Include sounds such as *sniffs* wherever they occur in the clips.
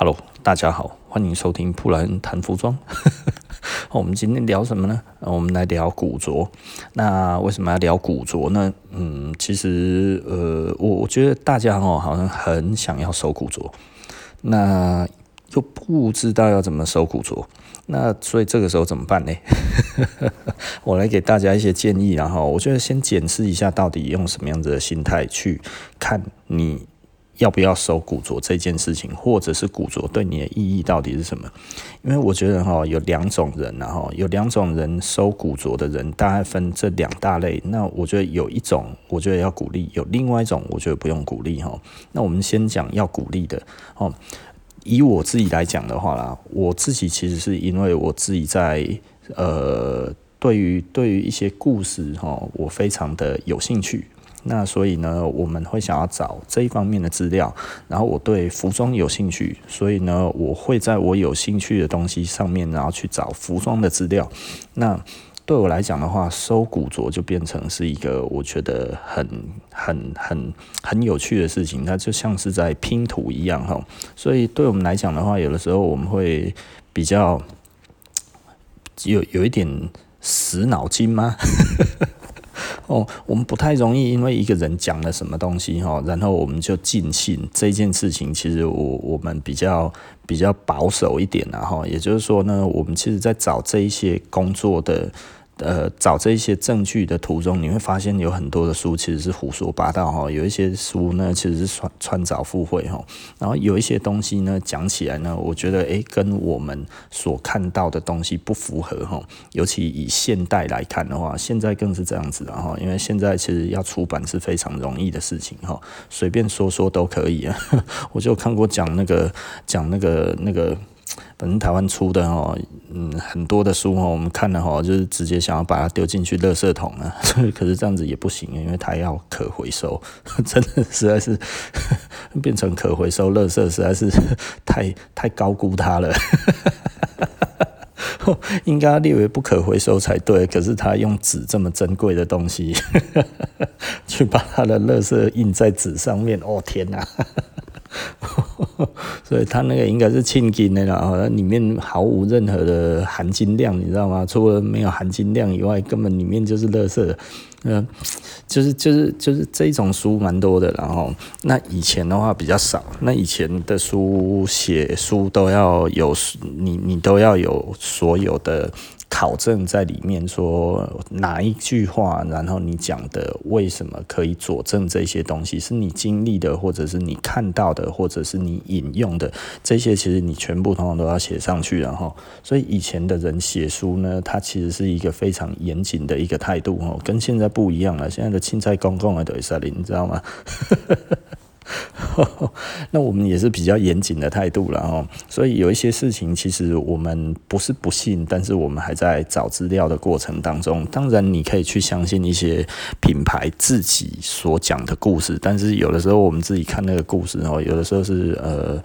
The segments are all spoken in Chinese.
Hello，大家好，欢迎收听普兰谈服装。*laughs* 我们今天聊什么呢？我们来聊古着。那为什么要聊古着呢？嗯，其实呃，我我觉得大家哦，好像很想要收古着，那又不知道要怎么收古着。那所以这个时候怎么办呢？*laughs* 我来给大家一些建议，然后我觉得先检视一下，到底用什么样子的心态去看你。要不要收古着这件事情，或者是古着对你的意义到底是什么？因为我觉得哈，有两种人，然后有两种人收古着的人，大概分这两大类。那我觉得有一种，我觉得要鼓励；有另外一种，我觉得不用鼓励哈。那我们先讲要鼓励的哦。以我自己来讲的话啦，我自己其实是因为我自己在呃，对于对于一些故事哈，我非常的有兴趣。那所以呢，我们会想要找这一方面的资料。然后我对服装有兴趣，所以呢，我会在我有兴趣的东西上面，然后去找服装的资料。那对我来讲的话，收古着就变成是一个我觉得很很很很有趣的事情。它就像是在拼图一样哈。所以对我们来讲的话，有的时候我们会比较有 *sniffs* 有一点死脑筋吗？哦，我们不太容易因为一个人讲了什么东西哈，然后我们就尽兴这件事情。其实我我们比较比较保守一点然后，也就是说呢，我们其实在找这一些工作的。呃，找这些证据的途中，你会发现有很多的书其实是胡说八道哈，有一些书呢其实是穿穿凿附会哈，然后有一些东西呢讲起来呢，我觉得诶跟我们所看到的东西不符合哈，尤其以现代来看的话，现在更是这样子的哈，因为现在其实要出版是非常容易的事情哈，随便说说都可以啊，*laughs* 我就看过讲那个讲那个那个。反正台湾出的哦，嗯，很多的书哦，我们看了哈，就是直接想要把它丢进去垃圾桶啊。*laughs* 可是这样子也不行，因为它要可回收，*laughs* 真的实在是 *laughs* 变成可回收垃圾，实在是太太高估它了。应该列为不可回收才对，可是他用纸这么珍贵的东西，去把他的垃圾印在纸上面，哦天哪！*laughs* 所以它那个应该是庆金的啦，它里面毫无任何的含金量，你知道吗？除了没有含金量以外，根本里面就是垃圾。嗯，就是就是就是这种书蛮多的，然后那以前的话比较少，那以前的书写书都要有你你都要有所有的。考证在里面说哪一句话，然后你讲的为什么可以佐证这些东西，是你经历的，或者是你看到的，或者是你引用的，这些其实你全部通通都要写上去，然后，所以以前的人写书呢，他其实是一个非常严谨的一个态度，哦，跟现在不一样了。现在的青菜公共的都是你知道吗？*laughs* *laughs* 那我们也是比较严谨的态度了哦，所以有一些事情其实我们不是不信，但是我们还在找资料的过程当中。当然，你可以去相信一些品牌自己所讲的故事，但是有的时候我们自己看那个故事哦，有的时候是呃。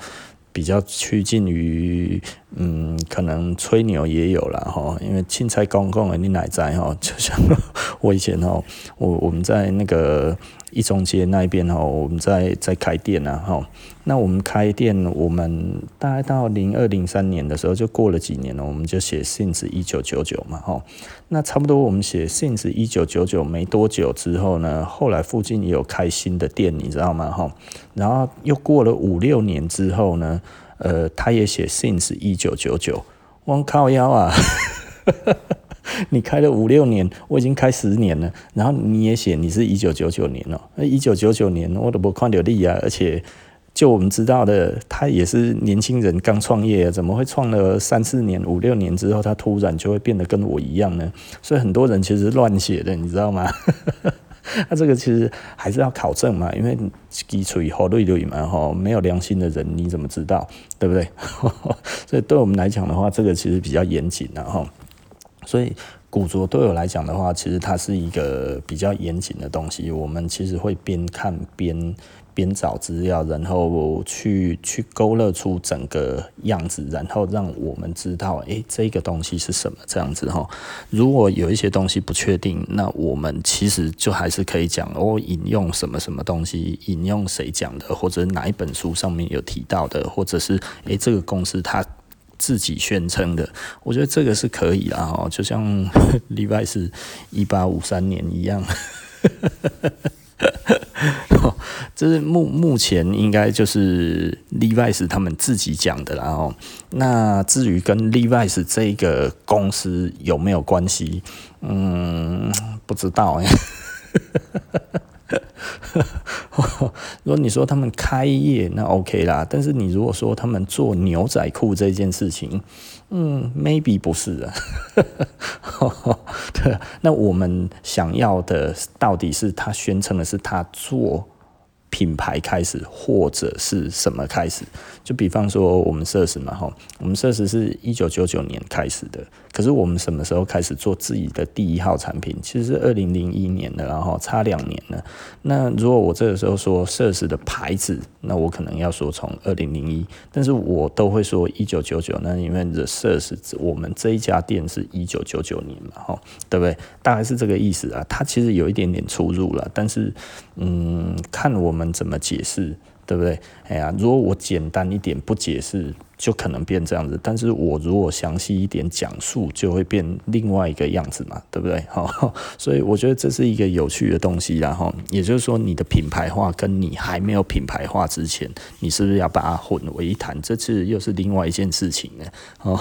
比较趋近于，嗯，可能吹牛也有了哈，因为青菜公公的你奶在哈？*laughs* 就像我以前哈，我我们在那个一中街那一边哈，我们在在开店啊哈。那我们开店，我们大概到零二零三年的时候，就过了几年了，我们就写 Since 一九九九嘛哈。那差不多我们写 Since 一九九九没多久之后呢，后来附近也有开新的店，你知道吗哈？然后又过了五六年之后呢。呃，他也写 since 一九九九，我靠腰啊！*laughs* 你开了五六年，我已经开十年了，然后你也写你是一九九九年了，那一九九九年我都不看到你啊！而且就我们知道的，他也是年轻人刚创业，怎么会创了三四年、五六年之后，他突然就会变得跟我一样呢？所以很多人其实乱写的，你知道吗？那、*laughs* 这个其实还是要考证嘛，因为基础以后对对嘛哈，没有良心的人你怎么知道，对不对？*laughs* 所以对我们来讲的话，这个其实比较严谨的哈。所以古着对我来讲的话，其实它是一个比较严谨的东西。我们其实会边看边编找资料，然后去去勾勒出整个样子，然后让我们知道，诶、这个东西是什么这样子哈。如果有一些东西不确定，那我们其实就还是可以讲哦，引用什么什么东西，引用谁讲的，或者哪一本书上面有提到的，或者是诶、这个公司它。自己宣称的，我觉得这个是可以啦，哈，就像 *laughs* 礼拜是一八五三年一样，*laughs* 这是目目前应该就是 Levi's 他们自己讲的啦，哦，那至于跟 Levi's 这个公司有没有关系，嗯，不知道哎。*laughs* 如果你说他们开业，那 OK 啦。但是你如果说他们做牛仔裤这件事情，嗯，maybe 不是啊。*laughs* 对，那我们想要的到底是他宣称的是他做品牌开始，或者是什么开始？就比方说我们社食嘛，哈，我们社食是一九九九年开始的。可是我们什么时候开始做自己的第一号产品？其实是二零零一年的，然后差两年了。那如果我这个时候说社食的牌子，那我可能要说从二零零一，但是我都会说一九九九。那因为的社食，我们这一家店是一九九九年嘛，哈，对不对？大概是这个意思啊。它其实有一点点出入了，但是嗯，看我们怎么解释。对不对？哎呀，如果我简单一点不解释，就可能变这样子；但是我如果详细一点讲述，就会变另外一个样子嘛，对不对？*laughs* 哈，所以我觉得这是一个有趣的东西，然后也就是说，你的品牌化跟你还没有品牌化之前，你是不是要把它混为一谈？这次又是另外一件事情呢？哦，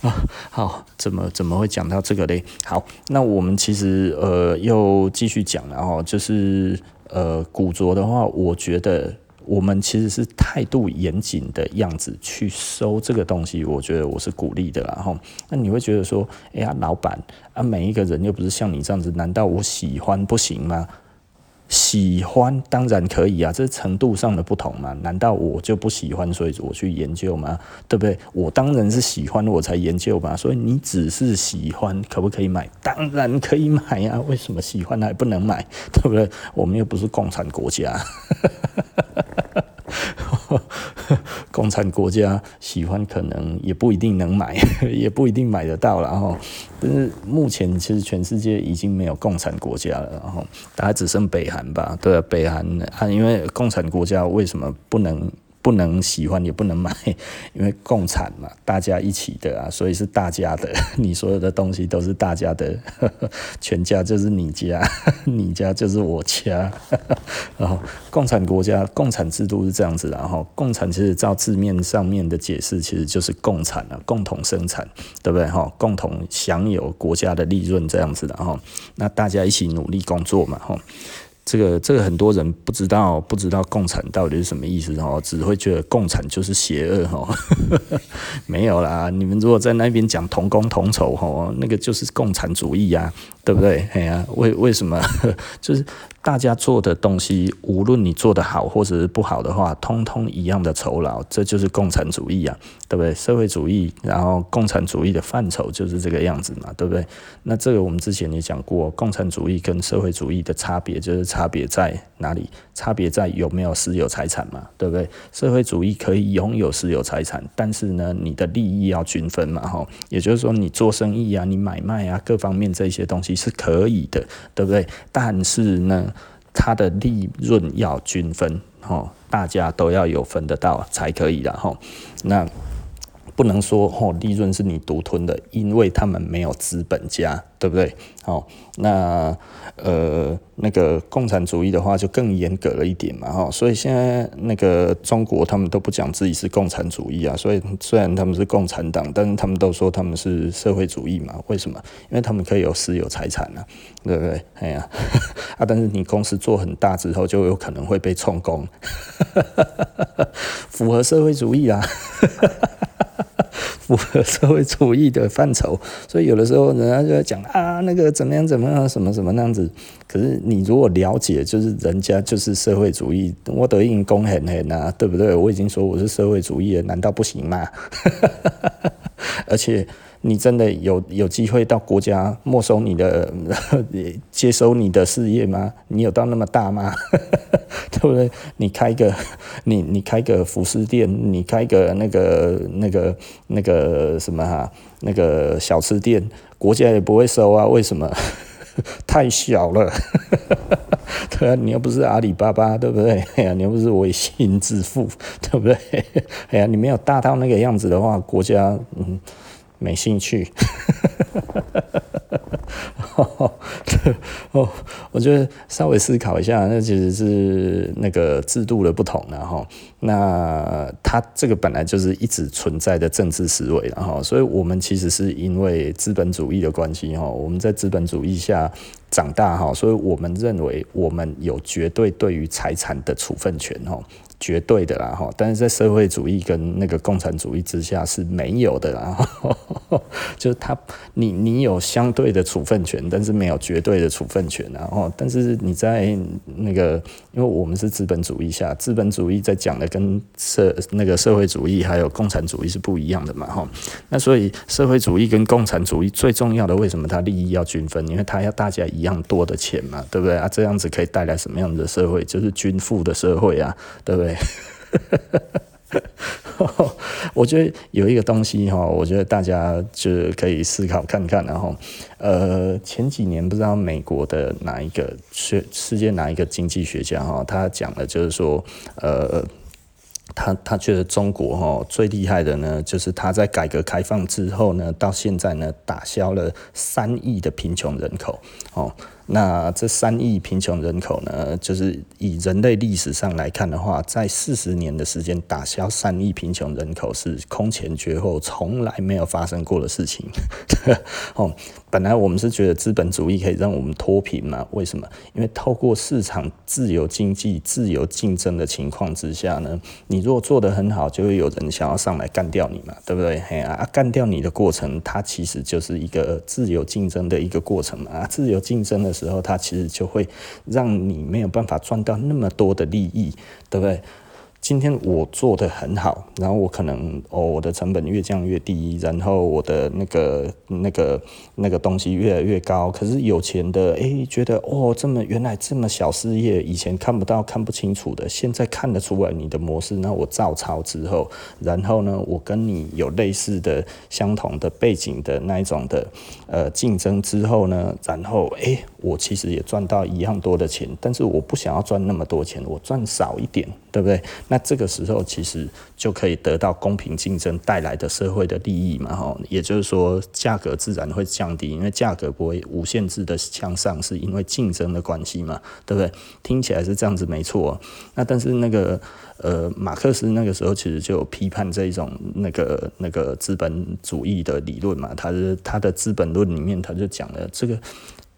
*laughs* 好，怎么怎么会讲到这个嘞？好，那我们其实呃又继续讲，然后就是。呃，古着的话，我觉得我们其实是态度严谨的样子去收这个东西，我觉得我是鼓励的啦。哈，那你会觉得说，哎呀，老板啊，每一个人又不是像你这样子，难道我喜欢不行吗？喜欢当然可以啊，这是程度上的不同嘛。难道我就不喜欢，所以我去研究吗？对不对？我当然是喜欢我才研究嘛。所以你只是喜欢，可不可以买？当然可以买呀。为什么喜欢还不能买？对不对？我们又不是共产国家。共产国家喜欢可能也不一定能买，*laughs* 也不一定买得到了哈。但是目前其实全世界已经没有共产国家了，然后大概只剩北韩吧。对，北韩啊，因为共产国家为什么不能？不能喜欢也不能买，*laughs* 因为共产嘛，大家一起的啊，所以是大家的。*laughs* 你所有的东西都是大家的，*laughs* 全家就是你家，你家就是我家。然后共产国家、共产制度是这样子的，然后共产其实照字面上面的解释，其实就是共产啊，共同生产，对不对？哈，共同享有国家的利润这样子的哈。那大家一起努力工作嘛，哈。这个这个很多人不知道，不知道共产到底是什么意思哦，只会觉得共产就是邪恶哦，*laughs* 没有啦，你们如果在那边讲同工同酬哦，那个就是共产主义呀，对不对？哎呀，为为什么？*laughs* 就是。大家做的东西，无论你做得好或者是不好的话，通通一样的酬劳，这就是共产主义啊，对不对？社会主义，然后共产主义的范畴就是这个样子嘛，对不对？那这个我们之前也讲过，共产主义跟社会主义的差别就是差别在哪里？差别在有没有私有财产嘛，对不对？社会主义可以拥有私有财产，但是呢，你的利益要均分嘛，哈，也就是说，你做生意啊，你买卖啊，各方面这些东西是可以的，对不对？但是呢，它的利润要均分，哦，大家都要有分得到才可以的，吼，那。不能说哦，利润是你独吞的，因为他们没有资本家，对不对？哦，那呃，那个共产主义的话就更严格了一点嘛，哈。所以现在那个中国他们都不讲自己是共产主义啊，所以虽然他们是共产党，但是他们都说他们是社会主义嘛。为什么？因为他们可以有私有财产啊，对不对？哎呀，*laughs* 啊，但是你公司做很大之后，就有可能会被充公，*laughs* 符合社会主义啊。*laughs* 符合社会主义的范畴，所以有的时候人家就在讲啊，那个怎么样怎么样，什么什么那样子。可是你如果了解，就是人家就是社会主义，我得应公很很啊，对不对？我已经说我是社会主义了，难道不行吗？*laughs* 而且你真的有有机会到国家没收你的、接收你的事业吗？*laughs* 你有到那么大吗？*laughs* 对不对？你开个 *laughs* 你你开个服饰店，你开个那个那个那个什么哈、那个小吃店，国家也不会收啊？为什么？太小了。对啊，你又不是阿里巴巴，对不对？哎呀，你又不是微信支付，对不对？哎呀，你没有大到那个样子的话，国家嗯没兴趣。*laughs* 哦，我觉得稍微思考一下，那其实是那个制度的不同，然后那它这个本来就是一直存在的政治思维，然后所以我们其实是因为资本主义的关系，哈，我们在资本主义下长大，哈，所以我们认为我们有绝对对于财产的处分权，哈。绝对的啦哈，但是在社会主义跟那个共产主义之下是没有的啦，*laughs* 就是他你你有相对的处分权，但是没有绝对的处分权，然后但是你在那个，因为我们是资本主义下，资本主义在讲的跟社那个社会主义还有共产主义是不一样的嘛哈，那所以社会主义跟共产主义最重要的为什么它利益要均分？因为它要大家一样多的钱嘛，对不对啊？这样子可以带来什么样的社会？就是均富的社会啊，对不对？*laughs* 我觉得有一个东西哈，我觉得大家就是可以思考看看，然后，呃，前几年不知道美国的哪一个学世界哪一个经济学家哈，他讲的就是说，呃，他他觉得中国哈最厉害的呢，就是他在改革开放之后呢，到现在呢，打消了三亿的贫穷人口哦。那这三亿贫穷人口呢，就是以人类历史上来看的话，在四十年的时间打消三亿贫穷人口是空前绝后，从来没有发生过的事情。*laughs* 哦，本来我们是觉得资本主义可以让我们脱贫嘛？为什么？因为透过市场自由经济、自由竞争的情况之下呢，你如果做得很好，就会有人想要上来干掉你嘛，对不对？嘿啊，干掉你的过程，它其实就是一个自由竞争的一个过程嘛。啊，自由竞争的。时候，它其实就会让你没有办法赚到那么多的利益，对不对？今天我做得很好，然后我可能哦，我的成本越降越低，然后我的那个那个那个东西越来越高。可是有钱的哎，觉得哦，这么原来这么小事业，以前看不到看不清楚的，现在看得出来你的模式。那我照抄之后，然后呢，我跟你有类似的、相同的背景的那一种的呃竞争之后呢，然后哎，我其实也赚到一样多的钱，但是我不想要赚那么多钱，我赚少一点，对不对？那这个时候其实就可以得到公平竞争带来的社会的利益嘛，哈，也就是说价格自然会降低，因为价格不会无限制的向上，是因为竞争的关系嘛，对不对？听起来是这样子没错。那但是那个呃，马克思那个时候其实就有批判这一种那个那个资本主义的理论嘛，他是他的《资本论》里面他就讲了这个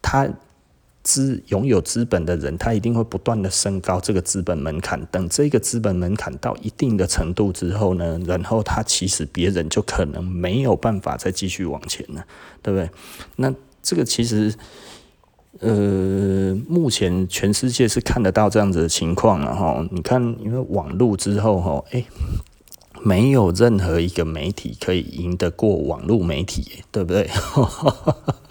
他。资拥有资本的人，他一定会不断的升高这个资本门槛。等这个资本门槛到一定的程度之后呢，然后他其实别人就可能没有办法再继续往前了，对不对？那这个其实，呃，目前全世界是看得到这样子的情况了哈。你看，因为网络之后哈，哎，没有任何一个媒体可以赢得过网络媒体，对不对？*laughs*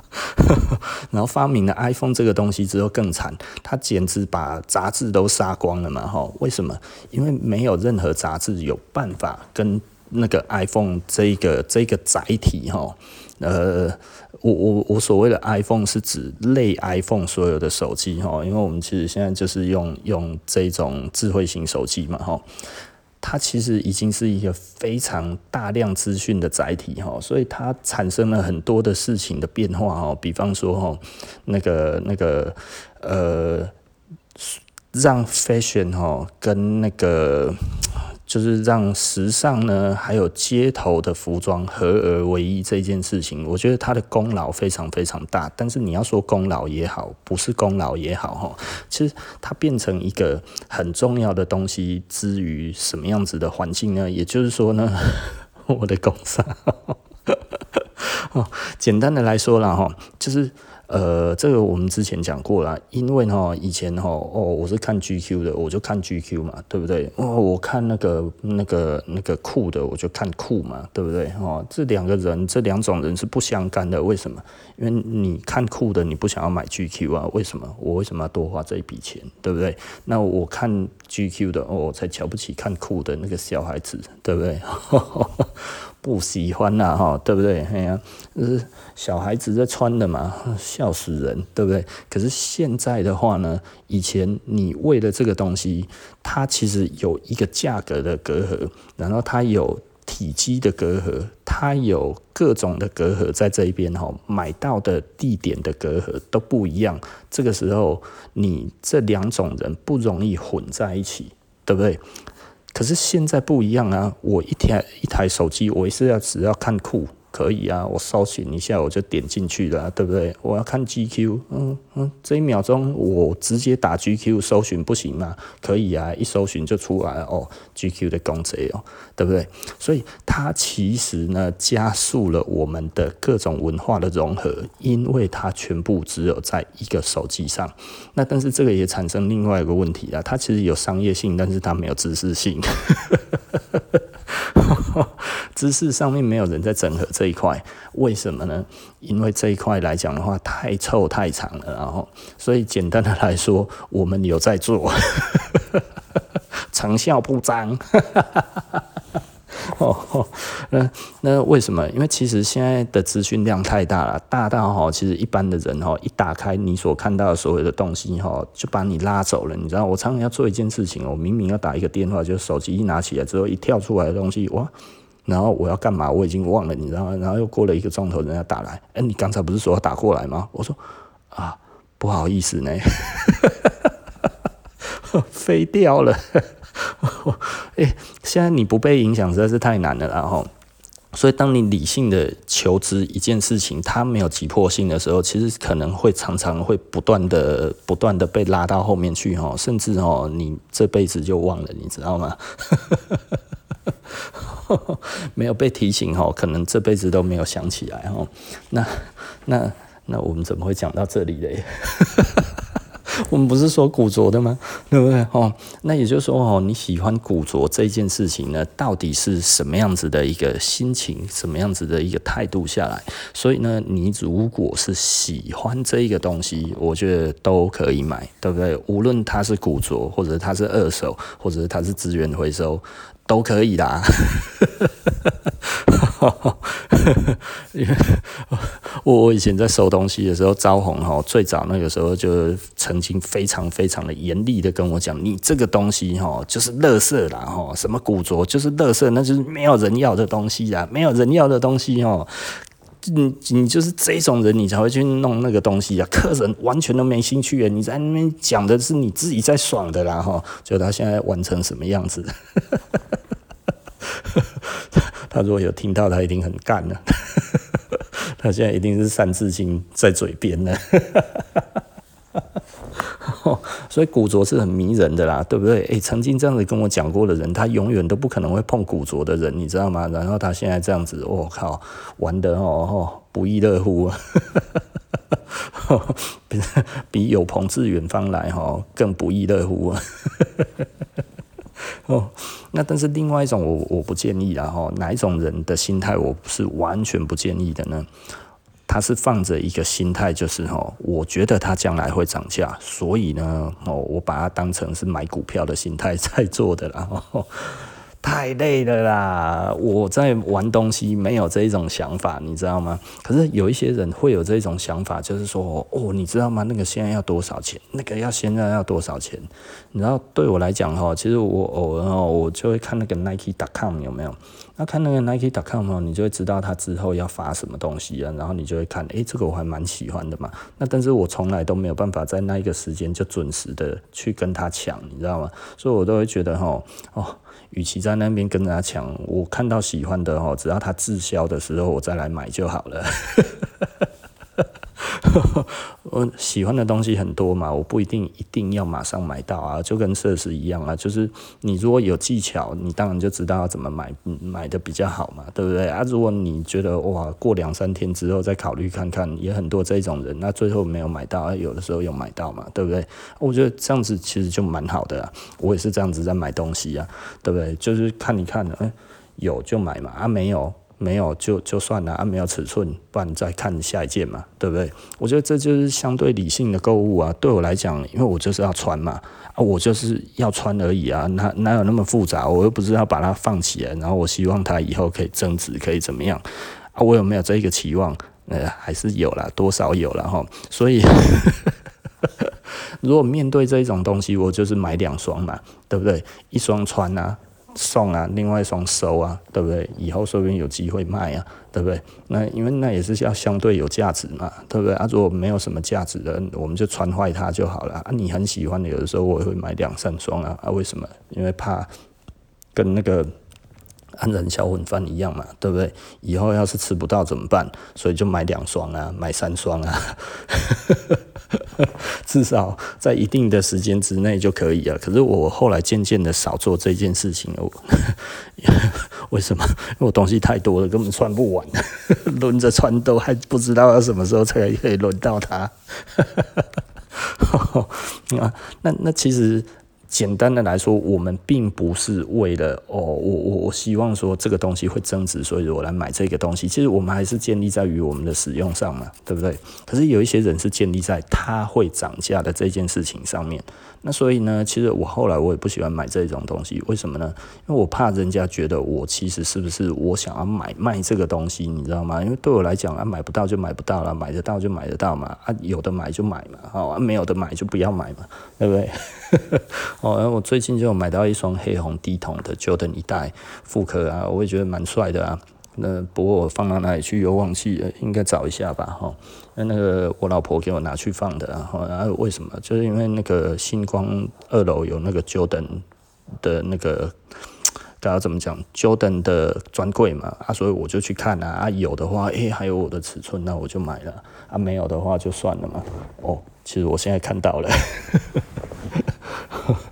*laughs* 然后发明了 iPhone 这个东西之后更惨，它简直把杂志都杀光了嘛！哈，为什么？因为没有任何杂志有办法跟那个 iPhone 这个这个载体哈，呃，我我我所谓的 iPhone 是指类 iPhone 所有的手机哈，因为我们其实现在就是用用这种智慧型手机嘛哈。它其实已经是一个非常大量资讯的载体哈，所以它产生了很多的事情的变化哈，比方说哈，那个那个呃，让 fashion 哈跟那个。就是让时尚呢，还有街头的服装合而为一这件事情，我觉得它的功劳非常非常大。但是你要说功劳也好，不是功劳也好，哈，其实它变成一个很重要的东西，之于什么样子的环境呢？也就是说呢，*laughs* 我的工商，*laughs* 哦，简单的来说了哈，就是。呃，这个我们之前讲过了，因为哈以前哈哦，我是看 GQ 的，我就看 GQ 嘛，对不对？哦，我看那个那个那个酷的，我就看酷嘛，对不对？哦，这两个人这两种人是不相干的，为什么？因为你看酷的，你不想要买 GQ 啊？为什么？我为什么要多花这一笔钱？对不对？那我看 GQ 的，哦，我才瞧不起看酷的那个小孩子，对不对？*laughs* 不喜欢呐，哈，对不对？哎呀，就是小孩子在穿的嘛，笑死人，对不对？可是现在的话呢，以前你为了这个东西，它其实有一个价格的隔阂，然后它有体积的隔阂，它有各种的隔阂在这一边哈，买到的地点的隔阂都不一样。这个时候，你这两种人不容易混在一起，对不对？可是现在不一样啊！我一台一台手机，我也是要只要看库。可以啊，我搜寻一下我就点进去了，对不对？我要看 GQ，嗯嗯，这一秒钟我直接打 GQ 搜寻不行吗？可以啊，一搜寻就出来了哦，GQ 的公仔哦，对不对？所以它其实呢加速了我们的各种文化的融合，因为它全部只有在一个手机上。那但是这个也产生另外一个问题啊，它其实有商业性，但是它没有知识性。*laughs* *laughs* 知识上面没有人在整合这一块，为什么呢？因为这一块来讲的话，太臭太长了，然后，所以简单的来说，我们有在做，*laughs* 成效不彰。*laughs* 哦，那那为什么？因为其实现在的资讯量太大了，大到哈，其实一般的人哈，一打开你所看到的所有的东西哈，就把你拉走了。你知道，我常常要做一件事情，我明明要打一个电话，就手机一拿起来之后，一跳出来的东西哇，然后我要干嘛？我已经忘了，你知道吗？然后又过了一个钟头，人家打来，哎，你刚才不是说要打过来吗？我说啊，不好意思呢，*laughs* 飞掉了。*laughs* 哎、现在你不被影响实在是太难了，然后，所以当你理性的求知一件事情，它没有急迫性的时候，其实可能会常常会不断的、不断的被拉到后面去，哈，甚至哦，你这辈子就忘了，你知道吗？*laughs* 没有被提醒，哈，可能这辈子都没有想起来，哦，那、那、那我们怎么会讲到这里嘞？*laughs* 我们不是说古着的吗？对不对？哦，那也就是说，哦，你喜欢古着这件事情呢，到底是什么样子的一个心情，什么样子的一个态度下来？所以呢，你如果是喜欢这一个东西，我觉得都可以买，对不对？无论它是古着，或者它是二手，或者它是资源回收。都可以啦，*laughs* 因为我我以前在收东西的时候，招红哈，最早那个时候就曾经非常非常的严厉的跟我讲，你这个东西哈就是垃圾啦哈，什么古着就是垃圾，那就是没有人要的东西呀，没有人要的东西哦。你你就是这种人，你才会去弄那个东西啊！客人完全都没兴趣啊！你在那边讲的是你自己在爽的啦哈！就他现在玩成什么样子？*laughs* 他如果有听到，他一定很干了。*laughs* 他现在一定是三字经在嘴边呢。*laughs* 所以古着是很迷人的啦，对不对？诶，曾经这样子跟我讲过的人，他永远都不可能会碰古着的人，你知道吗？然后他现在这样子，我靠，玩得哦不亦乐乎啊！比比有朋自远方来哈更不亦乐乎啊！哦，那但是另外一种我我不建议啦哈，哪一种人的心态我是完全不建议的呢？他是放着一个心态，就是哦，我觉得它将来会涨价，所以呢，哦，我把它当成是买股票的心态在做的啦。太累了啦！我在玩东西，没有这一种想法，你知道吗？可是有一些人会有这种想法，就是说，哦，你知道吗？那个现在要多少钱？那个要现在要多少钱？你知道，对我来讲哈，其实我偶尔哦，我就会看那个 Nike.com 有没有？那看那个 Nike.com 哦，你就会知道他之后要发什么东西啊，然后你就会看，诶，这个我还蛮喜欢的嘛。那但是我从来都没有办法在那一个时间就准时的去跟他抢，你知道吗？所以我都会觉得哈，哦。与其在那边跟人家抢，我看到喜欢的哦，只要它滞销的时候，我再来买就好了。我喜欢的东西很多嘛，我不一定一定要马上买到啊，就跟设施一样啊，就是你如果有技巧，你当然就知道要怎么买，买的比较好嘛，对不对啊？如果你觉得哇，过两三天之后再考虑看看，也很多这种人，那最后没有买到，有的时候有买到嘛，对不对？我觉得这样子其实就蛮好的，我也是这样子在买东西啊，对不对？就是看一看，嗯，有就买嘛，啊没有。没有就就算了啊，没有尺寸，不然再看下一件嘛，对不对？我觉得这就是相对理性的购物啊。对我来讲，因为我就是要穿嘛，啊，我就是要穿而已啊，哪哪有那么复杂？我又不是要把它放起来，然后我希望它以后可以增值，可以怎么样？啊，我有没有这一个期望？呃，还是有啦，多少有了哈。所以，*laughs* 如果面对这一种东西，我就是买两双嘛，对不对？一双穿啊。送啊，另外一双收啊，对不对？以后说不定有机会卖啊，对不对？那因为那也是要相对有价值嘛，对不对？啊，如果没有什么价值的，我们就穿坏它就好了啊。你很喜欢的，有的时候我也会买两三双啊啊，为什么？因为怕跟那个。安仁小混饭一样嘛，对不对？以后要是吃不到怎么办？所以就买两双啊，买三双啊，*laughs* 至少在一定的时间之内就可以了。可是我后来渐渐的少做这件事情了，*laughs* 为什么？因为我东西太多了，根本穿不完，*laughs* 轮着穿都还不知道要什么时候才可以轮到它。啊，那那其实。简单的来说，我们并不是为了哦，我我我希望说这个东西会增值，所以我来买这个东西。其实我们还是建立在于我们的使用上嘛，对不对？可是有一些人是建立在它会涨价的这件事情上面。那所以呢，其实我后来我也不喜欢买这种东西，为什么呢？因为我怕人家觉得我其实是不是我想要买卖这个东西，你知道吗？因为对我来讲啊，买不到就买不到了，买得到就买得到嘛，啊，有的买就买嘛，好啊，没有的买就不要买嘛，对不对？*laughs* 哦，我最近就买到一双黑红低筒的 Jordan 一代复刻啊，我也觉得蛮帅的啊。那不过我放到哪里去又忘记，应该找一下吧，哈。那那个我老婆给我拿去放的，然后然后为什么？就是因为那个星光二楼有那个 Jordan 的那个，大家怎么讲？Jordan 的专柜嘛，啊，所以我就去看啊，啊有的话，诶、还有我的尺寸，那我就买了，啊，没有的话就算了嘛。哦，其实我现在看到了，*laughs*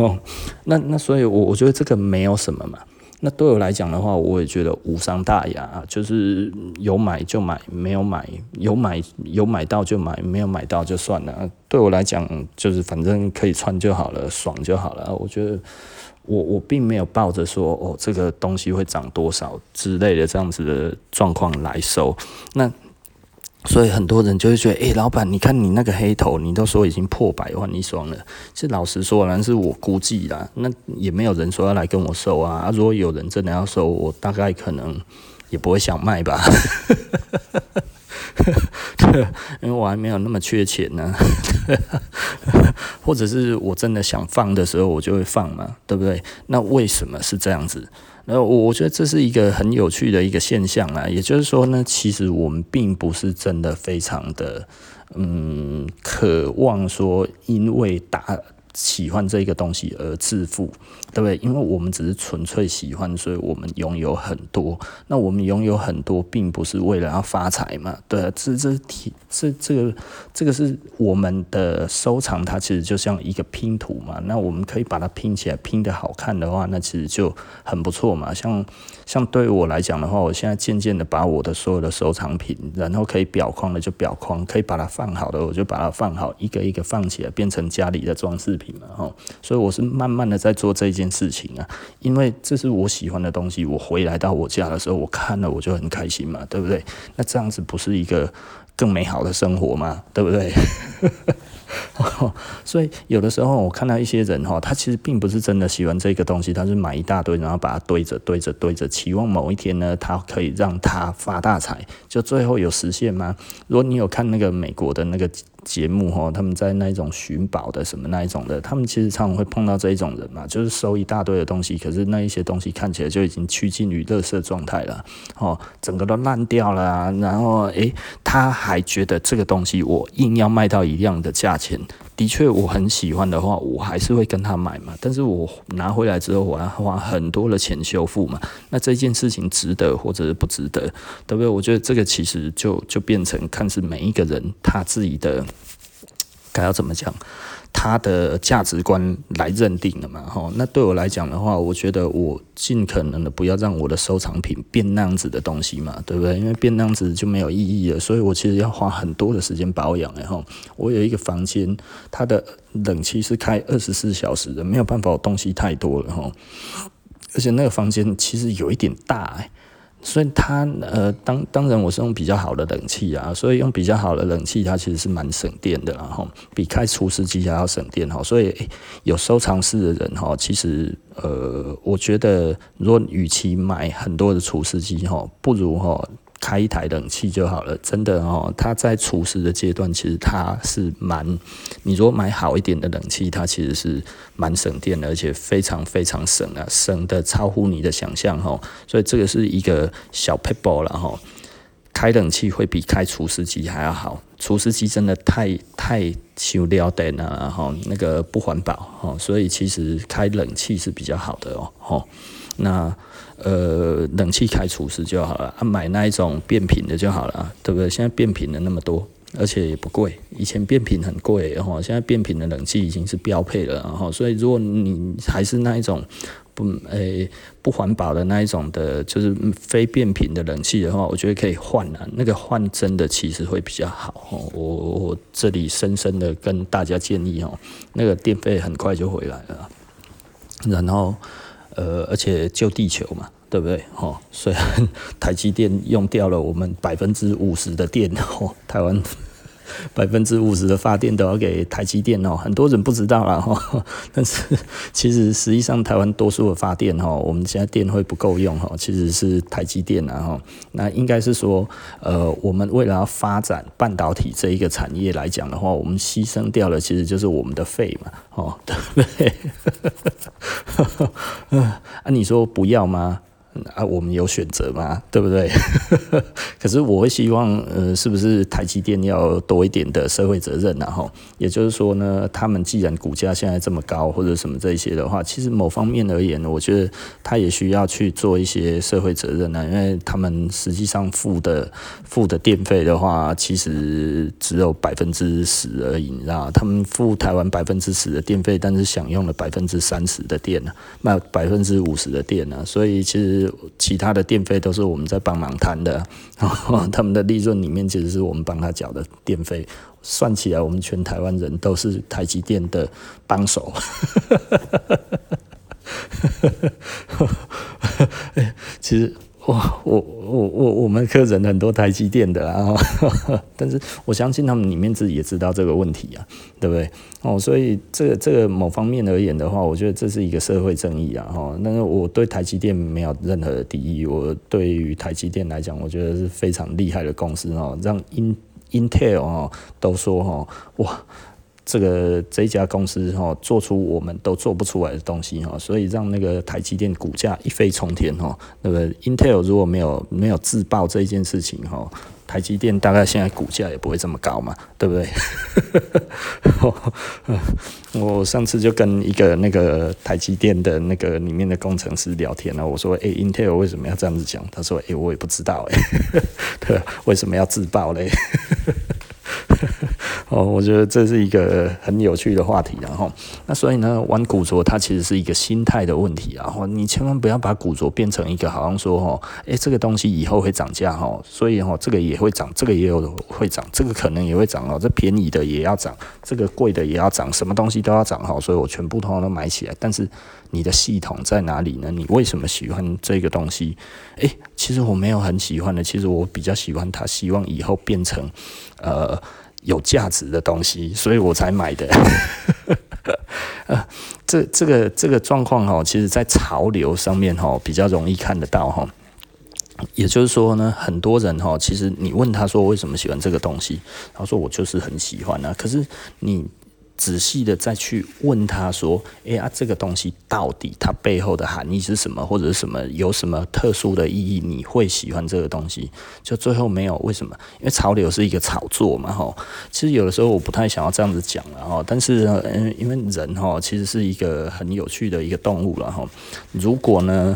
哦，那那所以我我觉得这个没有什么嘛。那对我来讲的话，我也觉得无伤大雅，就是有买就买，没有买有买有买到就买，没有买到就算了。对我来讲，就是反正可以穿就好了，爽就好了。我觉得我我并没有抱着说哦，这个东西会涨多少之类的这样子的状况来收。那。所以很多人就会觉得，诶、老板，你看你那个黑头，你都说已经破百万一双了。是老实说，那是我估计啦，那也没有人说要来跟我收啊。啊，如果有人真的要收，我大概可能也不会想卖吧。*laughs* 因为我还没有那么缺钱呢。*laughs* 或者是我真的想放的时候，我就会放嘛，对不对？那为什么是这样子？那我我觉得这是一个很有趣的一个现象啊，也就是说呢，其实我们并不是真的非常的嗯渴望说，因为打。喜欢这个东西而致富，对不对？因为我们只是纯粹喜欢，所以我们拥有很多。那我们拥有很多，并不是为了要发财嘛？对啊，这这这这个这个是我们的收藏，它其实就像一个拼图嘛。那我们可以把它拼起来，拼得好看的话，那其实就很不错嘛。像像对于我来讲的话，我现在渐渐的把我的所有的收藏品，然后可以裱框的就裱框，可以把它放好的我就把它放好，一个一个放起来，变成家里的装饰品嘛，哈。所以我是慢慢的在做这件事情啊，因为这是我喜欢的东西，我回来到我家的时候，我看了我就很开心嘛，对不对？那这样子不是一个更美好的生活吗？对不对？*laughs* 所以有的时候我看到一些人哈，他其实并不是真的喜欢这个东西，他是买一大堆，然后把它堆着堆着堆着，期望某一天呢，他可以让他发大财，就最后有实现吗？如果你有看那个美国的那个。节目哦，他们在那一种寻宝的什么那一种的，他们其实常常会碰到这一种人嘛，就是收一大堆的东西，可是那一些东西看起来就已经趋近于垃圾状态了，哦，整个都烂掉了，然后诶，他还觉得这个东西我硬要卖到一样的价钱，的确我很喜欢的话，我还是会跟他买嘛。但是我拿回来之后，我要花很多的钱修复嘛。那这件事情值得或者是不值得，对不对？我觉得这个其实就就变成看是每一个人他自己的该要怎么讲。他的价值观来认定了嘛？哈，那对我来讲的话，我觉得我尽可能的不要让我的收藏品变那样子的东西嘛，对不对？因为变那样子就没有意义了，所以我其实要花很多的时间保养。然后我有一个房间，它的冷气是开二十四小时的，没有办法，我东西太多了哈。而且那个房间其实有一点大。所以它呃，当当然我是用比较好的冷气啊，所以用比较好的冷气，它其实是蛮省电的，然后比开除湿机还要省电哈。所以有收藏室的人哈，其实呃，我觉得如果与其买很多的除湿机哈，不如哈。开一台冷气就好了，真的哦。它在除湿的阶段，其实它是蛮，你如果买好一点的冷气，它其实是蛮省电的，而且非常非常省啊，省的超乎你的想象哈。所以这个是一个小 pebble 了哈。开冷气会比开除湿机还要好，除湿机真的太太修了电了哈，那个不环保哈，所以其实开冷气是比较好的哦。那。呃，冷气开除湿就好了啊，买那一种变频的就好了，对不对？现在变频的那么多，而且也不贵。以前变频很贵，然后现在变频的冷气已经是标配了，然后所以如果你还是那一种不诶、不环保的那一种的，就是非变频的冷气的话，我觉得可以换了。那个换真的其实会比较好。我我这里深深的跟大家建议哦，那个电费很快就回来了，然后。呃，而且救地球嘛，对不对？哦，虽然 *laughs* 台积电用掉了我们百分之五十的电，哦，台湾百分之五十的发电都要给台积电哦，很多人不知道啦哈。*laughs* 但是其实实际上台湾多数的发电哈，我们现在电会不够用哈，其实是台积电啊哈。那应该是说，呃，我们为了要发展半导体这一个产业来讲的话，我们牺牲掉了，其实就是我们的肺嘛，哦，*laughs* 对不对？*laughs* 啊，你说不要吗？啊，我们有选择吗？对不对？*laughs* 可是我会希望，呃，是不是台积电要多一点的社会责任？然后，也就是说呢，他们既然股价现在这么高，或者什么这一些的话，其实某方面而言呢，我觉得他也需要去做一些社会责任呢，因为他们实际上付的付的电费的话，其实只有百分之十而已，你知道？他们付台湾百分之十的电费，但是享用了百分之三十的电呢，那百分之五十的电呢，所以其实。其他的电费都是我们在帮忙摊的，*laughs* 他们的利润里面其实是我们帮他缴的电费，算起来我们全台湾人都是台积电的帮手。其实。哇，我我我我们客人很多台积电的啊，但是我相信他们里面自己也知道这个问题啊，对不对？哦，所以这个这个某方面而言的话，我觉得这是一个社会正义啊，哈。但是我对台积电没有任何的敌意，我对于台积电来讲，我觉得是非常厉害的公司哦，让 In Intel 哦都说哈，哇。这个这家公司哈，做出我们都做不出来的东西哈，所以让那个台积电股价一飞冲天哈。那个 Intel 如果没有没有自爆这一件事情哈，台积电大概现在股价也不会这么高嘛，对不对？*laughs* 我上次就跟一个那个台积电的那个里面的工程师聊天了，我说：“诶，Intel 为什么要这样子讲？”他说：“诶，我也不知道诶，*laughs* 对，为什么要自爆嘞？” *laughs* *laughs* 哦，我觉得这是一个很有趣的话题，然后，那所以呢，玩古着它其实是一个心态的问题，然后你千万不要把古着变成一个好像说，哈，诶，这个东西以后会涨价，哈，所以哈，这个也会涨，这个也有会涨，这个可能也会涨哦，这便宜的也要涨，这个贵的也要涨，什么东西都要涨，哈，所以我全部通通都买起来。但是你的系统在哪里呢？你为什么喜欢这个东西？诶，其实我没有很喜欢的，其实我比较喜欢它，希望以后变成，呃。有价值的东西，所以我才买的。*laughs* 呃，这这个这个状况哈，其实在潮流上面哈比较容易看得到哈。也就是说呢，很多人哈，其实你问他说为什么喜欢这个东西，他说我就是很喜欢啊。可是你仔细的再去问他说，哎呀，这个东西到底它背后的含义是什么，或者是什么有什么特殊的意义？你会喜欢这个东西？就最后没有，为什么？因为潮流是一个炒作嘛，哈。其实有的时候我不太想要这样子讲了哈，但是嗯，因为人哈其实是一个很有趣的一个动物了哈。如果呢，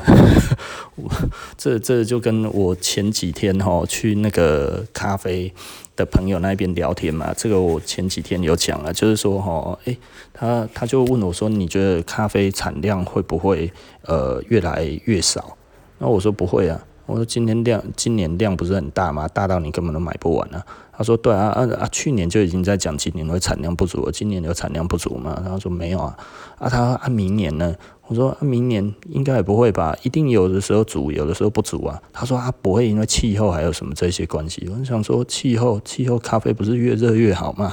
*laughs* 这这就跟我前几天哈去那个咖啡。的朋友那边聊天嘛，这个我前几天有讲了，就是说哈，诶、他他就问我说，你觉得咖啡产量会不会呃越来越少？那我说不会啊，我说今天量今年量不是很大吗？大到你根本都买不完啊。他说对啊啊啊，去年就已经在讲今年会产量不足了，今年有产量不足吗？他说没有啊，啊他、啊、明年呢？我说、啊、明年应该也不会吧，一定有的时候足，有的时候不足啊。他说、啊、不会因为气候还有什么这些关系。我想说气候气候咖啡不是越热越好吗？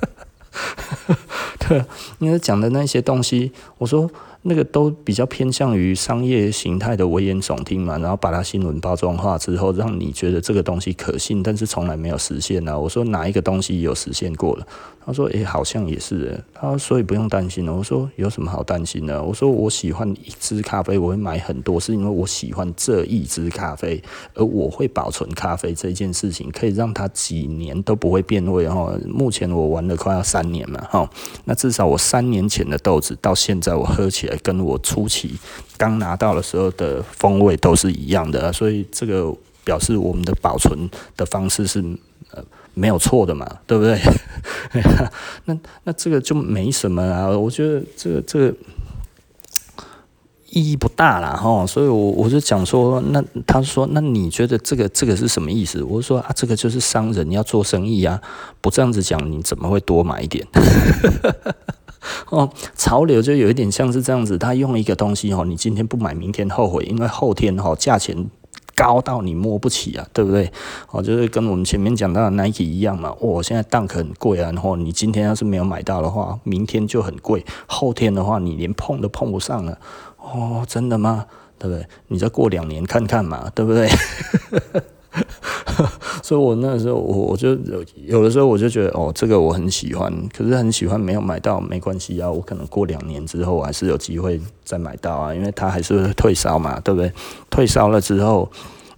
*laughs* 对，因为讲的那些东西，我说。那个都比较偏向于商业形态的危言耸听嘛，然后把它新闻包装化之后，让你觉得这个东西可信，但是从来没有实现啊。我说哪一个东西有实现过了？他说：“诶、好像也是。”他说：“所以不用担心了。”我说：“有什么好担心的？”我说：“我喜欢一支咖啡，我会买很多，是因为我喜欢这一支咖啡，而我会保存咖啡这件事情，可以让它几年都不会变味。哈，目前我玩了快要三年了，哈，那至少我三年前的豆子到现在我喝起来，跟我初期刚拿到的时候的风味都是一样的，所以这个表示我们的保存的方式是。”没有错的嘛，对不对？*laughs* 那那这个就没什么啊，我觉得这个这个意义不大啦哈，所以我我就讲说，那他说，那你觉得这个这个是什么意思？我说啊，这个就是商人要做生意啊，不这样子讲，你怎么会多买一点？*laughs* 哦，潮流就有一点像是这样子，他用一个东西哦，你今天不买，明天后悔，因为后天哈价钱。高到你摸不起啊，对不对？哦，就是跟我们前面讲到的 Nike 一样嘛。哦，现在 Dunk 很贵啊，然后你今天要是没有买到的话，明天就很贵，后天的话你连碰都碰不上了。哦，真的吗？对不对？你再过两年看看嘛，对不对？*laughs* 所以，我那时候，我我就有有的时候，我就觉得，哦，这个我很喜欢，可是很喜欢，没有买到没关系啊，我可能过两年之后，我还是有机会再买到啊，因为它还是会退烧嘛，对不对？退烧了之后，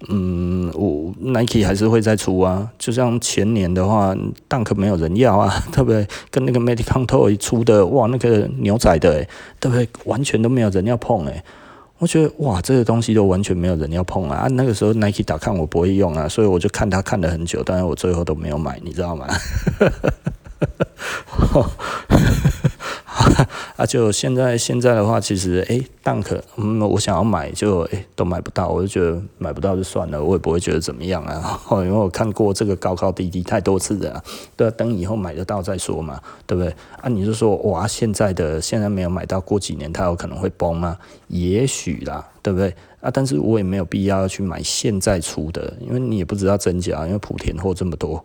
嗯，我 Nike 还是会再出啊，就像前年的话，Dunk 没有人要啊，*laughs* 对不对？跟那个 Metcon Toy 出的，哇，那个牛仔的，对不对？完全都没有人要碰，诶。我觉得哇，这个东西都完全没有人要碰啊！啊，那个时候 Nike 打看我不会用啊，所以我就看它看了很久，但是我最后都没有买，你知道吗？*laughs* 啊，就现在现在的话，其实诶，Dunk，嗯，我想要买就诶都买不到，我就觉得买不到就算了，我也不会觉得怎么样啊，*laughs* 因为我看过这个高高低低太多次了，对啊，等以后买得到再说嘛，对不对？啊，你就说哇，现在的现在没有买到，过几年它有可能会崩吗？也许啦，对不对？啊，但是我也没有必要去买现在出的，因为你也不知道真假，因为莆田货这么多，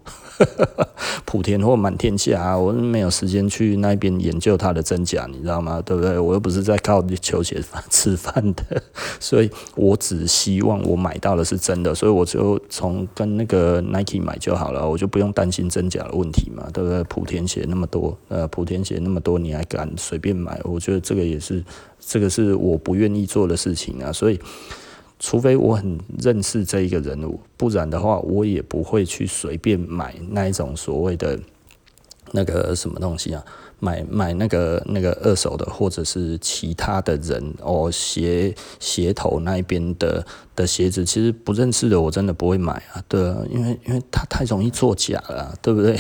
*laughs* 莆田货满天下啊，我没有时间去那边研究它的真假，你知道吗？对不对？我又不是在靠球鞋吃饭的，*laughs* 所以我只希望我买到的是真的，所以我就从跟那个 Nike 买就好了，我就不用担心真假的问题嘛，对不对？莆田鞋那么多，呃，莆田鞋那么多，你还敢随便买？我觉得这个也是。这个是我不愿意做的事情啊，所以除非我很认识这一个人物，不然的话，我也不会去随便买那一种所谓的那个什么东西啊，买买那个那个二手的，或者是其他的人哦鞋鞋头那边的的鞋子，其实不认识的我真的不会买啊，对啊，因为因为它太容易作假了，对不对？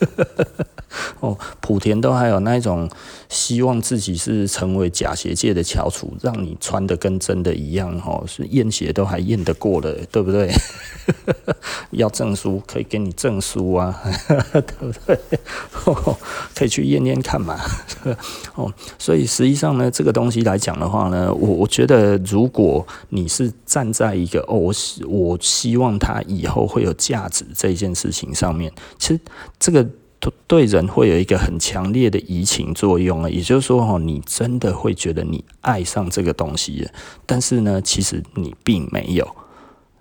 *laughs* 哦，莆田都还有那一种希望自己是成为假鞋界的翘楚，让你穿的跟真的一样，哦，是验鞋都还验得过的，对不对？*laughs* 要证书可以给你证书啊，*laughs* 对不对？哦，可以去验验看嘛。哦，所以实际上呢，这个东西来讲的话呢，我我觉得如果你是站在一个哦，我希我希望他以后会有价值这件事情上面，其实这个。对人会有一个很强烈的移情作用啊，也就是说，哈，你真的会觉得你爱上这个东西，但是呢，其实你并没有，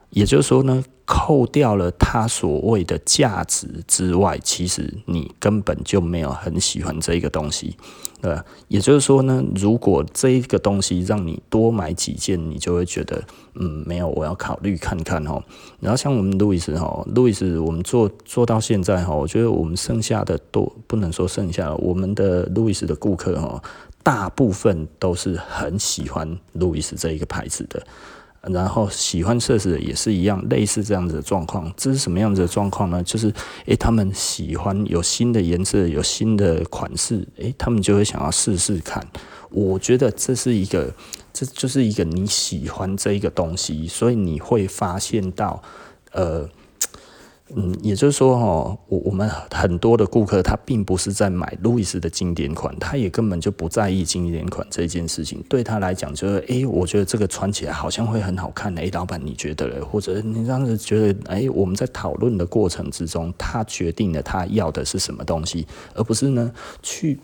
也就是说呢，扣掉了它所谓的价值之外，其实你根本就没有很喜欢这个东西，对吧？也就是说呢，如果这一个东西让你多买几件，你就会觉得，嗯，没有，我要考虑看看哦。然后像我们路易斯哈，路易斯我们做做到现在哈，我觉得我们剩下的都不能说剩下了，我们的路易斯的顾客哈，大部分都是很喜欢路易斯这一个牌子的。然后喜欢设施的也是一样，类似这样子的状况。这是什么样子的状况呢？就是，诶，他们喜欢有新的颜色，有新的款式，诶，他们就会想要试试看。我觉得这是一个，这就是一个你喜欢这一个东西，所以你会发现到，呃。嗯，也就是说，哦，我我们很多的顾客他并不是在买路易斯的经典款，他也根本就不在意经典款这件事情。对他来讲，就是，诶，我觉得这个穿起来好像会很好看。诶，老板你觉得嘞？或者你这样子觉得，诶，我们在讨论的过程之中，他决定了他要的是什么东西，而不是呢去。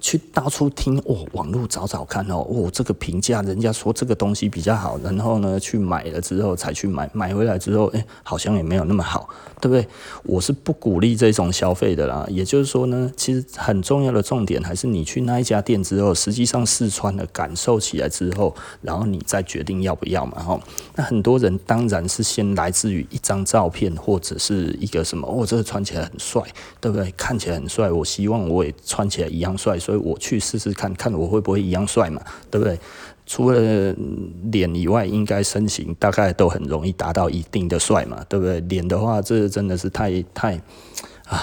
去到处听哦，网络找找看哦，哦，这个评价，人家说这个东西比较好，然后呢，去买了之后才去买，买回来之后，哎，好像也没有那么好，对不对？我是不鼓励这种消费的啦。也就是说呢，其实很重要的重点还是你去那一家店之后，实际上试穿了，感受起来之后，然后你再决定要不要嘛，哈。那很多人当然是先来自于一张照片或者是一个什么，哦，这个穿起来很帅，对不对？看起来很帅，我希望我也穿起来一样帅。所以我去试试看看我会不会一样帅嘛，对不对？除了脸以外，应该身形大概都很容易达到一定的帅嘛，对不对？脸的话，这真的是太太啊，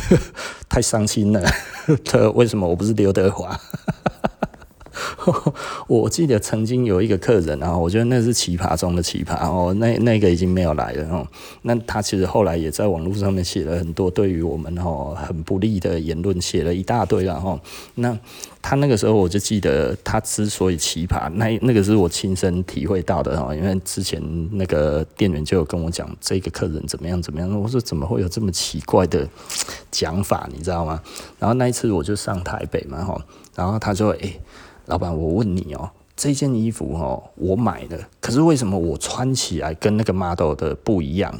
*laughs* 太伤心了。*laughs* 为什么我不是刘德华？*laughs* 我记得曾经有一个客人啊，我觉得那是奇葩中的奇葩哦，那那个已经没有来了哦。那他其实后来也在网络上面写了很多对于我们哦很不利的言论，写了一大堆然后。那他那个时候我就记得，他之所以奇葩，那那个是我亲身体会到的哦，因为之前那个店员就有跟我讲这个客人怎么样怎么样，我说怎么会有这么奇怪的讲法，你知道吗？然后那一次我就上台北嘛哈，然后他就诶。老板，我问你哦，这件衣服哦，我买的，可是为什么我穿起来跟那个 model 的不一样？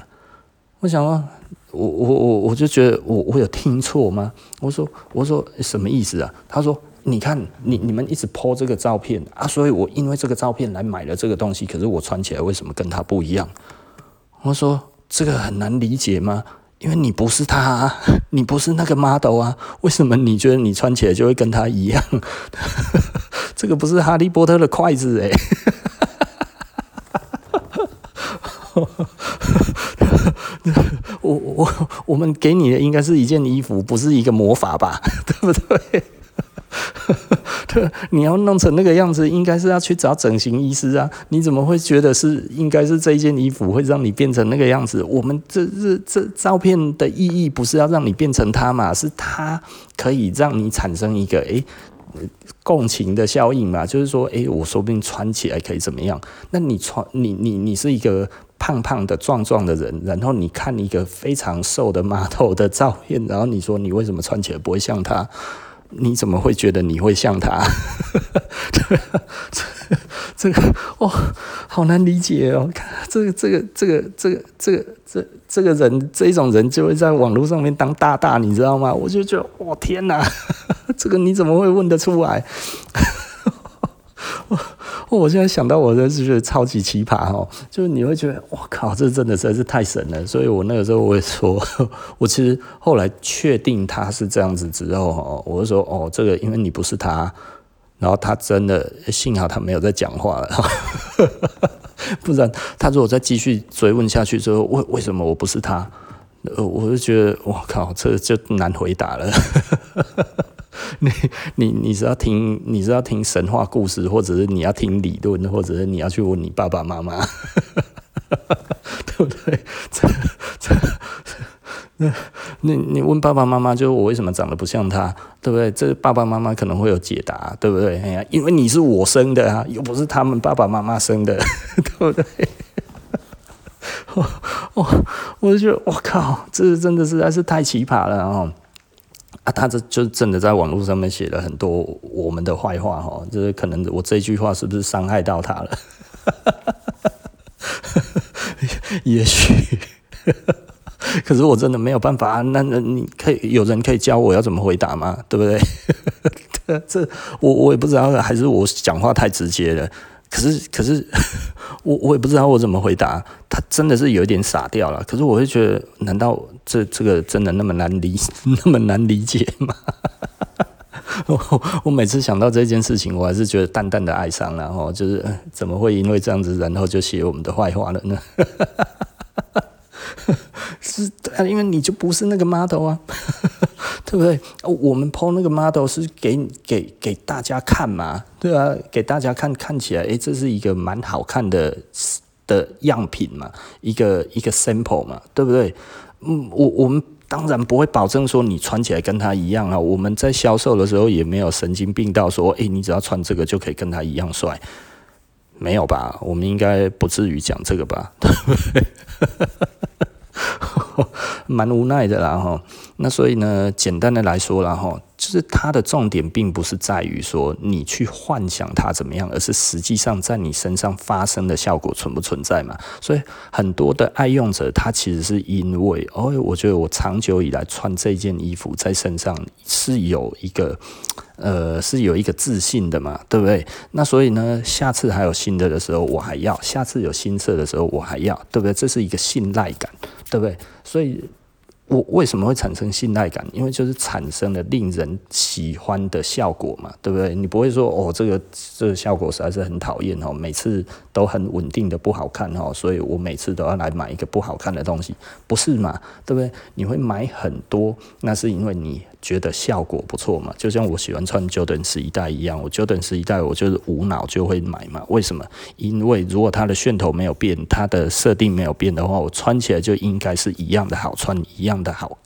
我想说，我我我我就觉得我我有听错吗？我说我说什么意思啊？他说，你看你你们一直 po 这个照片啊，所以我因为这个照片来买了这个东西，可是我穿起来为什么跟他不一样？我说这个很难理解吗？因为你不是他，你不是那个 model 啊，为什么你觉得你穿起来就会跟他一样？这个不是哈利波特的筷子 *laughs* 哎，我我我们给你的应该是一件衣服，不是一个魔法吧？*laughs* 对不对？对，你要弄成那个样子，应该是要去找整形医师啊！你怎么会觉得是应该是这一件衣服会让你变成那个样子？我们这这这照片的意义不是要让你变成他嘛？是他可以让你产生一个诶。共情的效应嘛，就是说，诶，我说不定穿起来可以怎么样？那你穿，你你你是一个胖胖的、壮壮的人，然后你看一个非常瘦的码头的照片，然后你说你为什么穿起来不会像他？你怎么会觉得你会像他？*laughs* 这这个哦，好难理解哦。看这个这个这个这个这个这这个人这一种人就会在网络上面当大大，你知道吗？我就觉得，哇，天哪！*laughs* 这个你怎么会问得出来？我 *laughs* 我现在想到，我真是觉得超级奇葩哦，就是你会觉得，我靠，这真的实在是太神了。所以我那个时候我也说，*laughs* 我其实后来确定他是这样子之后，哦，我就说，哦，这个因为你不是他，然后他真的幸好他没有在讲话了，*laughs* 不然他如果再继续追问下去之后，为为什么我不是他？呃，我就觉得，我靠，这就难回答了。*laughs* 你你你是要听你是要听神话故事，或者是你要听理论，或者是你要去问你爸爸妈妈，*laughs* 对不对？*laughs* 这这那你你问爸爸妈妈，就是我为什么长得不像他，对不对？这爸爸妈妈可能会有解答，对不对？哎呀，因为你是我生的啊，又不是他们爸爸妈妈生的，对不对？我我我就觉得我靠，这真的实在是太奇葩了哦。啊，他这就真的在网络上面写了很多我们的坏话哈，就是可能我这句话是不是伤害到他了？*laughs* 也许。可是我真的没有办法，那那你可以有人可以教我要怎么回答吗？对不对？*laughs* 这我我也不知道，还是我讲话太直接了。可是可是 *laughs* 我我也不知道我怎么回答。他真的是有一点傻掉了。可是我会觉得，难道这这个真的那么难理 *laughs* 那么难理解吗？*laughs* 我我每次想到这件事情，我还是觉得淡淡的哀伤。然后就是怎么会因为这样子，然后就写我们的坏话了呢？*laughs* 是，因为你就不是那个 model 啊，*laughs* 对不对？我们 PO 那个 model 是给给给大家看嘛，对啊，给大家看，看起来，诶，这是一个蛮好看的的样品嘛，一个一个 sample 嘛，对不对？嗯，我我们当然不会保证说你穿起来跟他一样啊。我们在销售的时候也没有神经病到说，诶，你只要穿这个就可以跟他一样帅，没有吧？我们应该不至于讲这个吧？对不对？蛮无奈的啦哈，那所以呢，简单的来说啦哈，就是它的重点并不是在于说你去幻想它怎么样，而是实际上在你身上发生的效果存不存在嘛。所以很多的爱用者，他其实是因为哦，我觉得我长久以来穿这件衣服在身上是有一个呃，是有一个自信的嘛，对不对？那所以呢，下次还有新的的时候我还要，下次有新色的时候我还要，对不对？这是一个信赖感。对不对？所以，我为什么会产生信赖感？因为就是产生了令人喜欢的效果嘛，对不对？你不会说哦，这个这个效果实在是很讨厌哦，每次都很稳定的不好看哦，所以我每次都要来买一个不好看的东西，不是嘛？对不对？你会买很多，那是因为你。觉得效果不错嘛？就像我喜欢穿 Jordan 十一代一样，我 Jordan 十一代我就是无脑就会买嘛。为什么？因为如果它的楦头没有变，它的设定没有变的话，我穿起来就应该是一样的好穿，一样的好，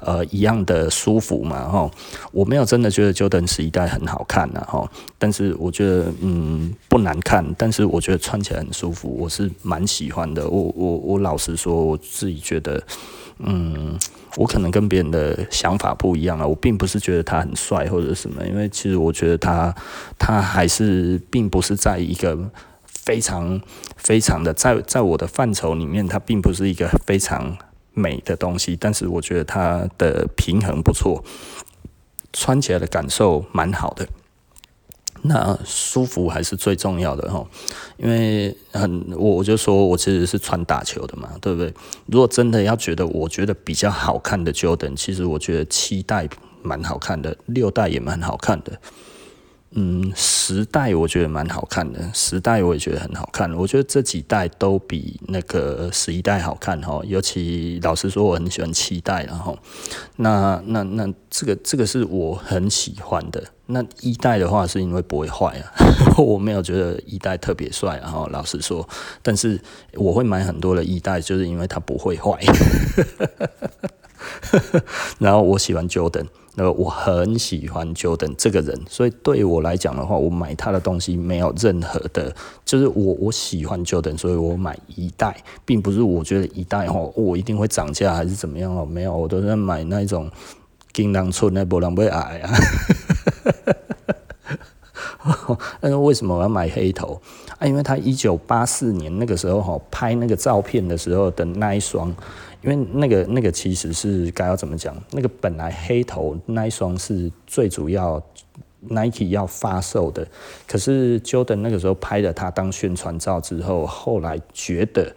呃，一样的舒服嘛。哈，我没有真的觉得 Jordan 十一代很好看呐，哈，但是我觉得嗯不难看，但是我觉得穿起来很舒服，我是蛮喜欢的。我我我老实说，我自己觉得。嗯，我可能跟别人的想法不一样啊。我并不是觉得他很帅或者什么，因为其实我觉得他他还是并不是在一个非常非常的在在我的范畴里面，他并不是一个非常美的东西。但是我觉得他的平衡不错，穿起来的感受蛮好的。那舒服还是最重要的哈，因为很我我就说我其实是穿打球的嘛，对不对？如果真的要觉得我觉得比较好看的 Jordan，其实我觉得七代蛮好看的，六代也蛮好看的。嗯，十代我觉得蛮好看的，十代我也觉得很好看。我觉得这几代都比那个十一代好看哈，尤其老实说，我很喜欢七代，然后那那那这个这个是我很喜欢的。那一代的话是因为不会坏啊，*laughs* 我没有觉得一代特别帅，然后老实说，但是我会买很多的一代，就是因为它不会坏。*laughs* 然后我喜欢 Jordan。那我很喜欢 Jordan 这个人，所以对我来讲的话，我买他的东西没有任何的，就是我我喜欢 Jordan，所以我买一代，并不是我觉得一代哦，我一定会涨价还是怎么样哦，没有，我都在买那种金刚寸的，不然不会矮啊。但 *laughs* 是为什么我要买黑头啊？因为他一九八四年那个时候哈拍那个照片的时候的那一双。因为那个那个其实是该要怎么讲？那个本来黑头那一双是最主要 Nike 要发售的，可是 Jordan 那个时候拍了他当宣传照之后，后来觉得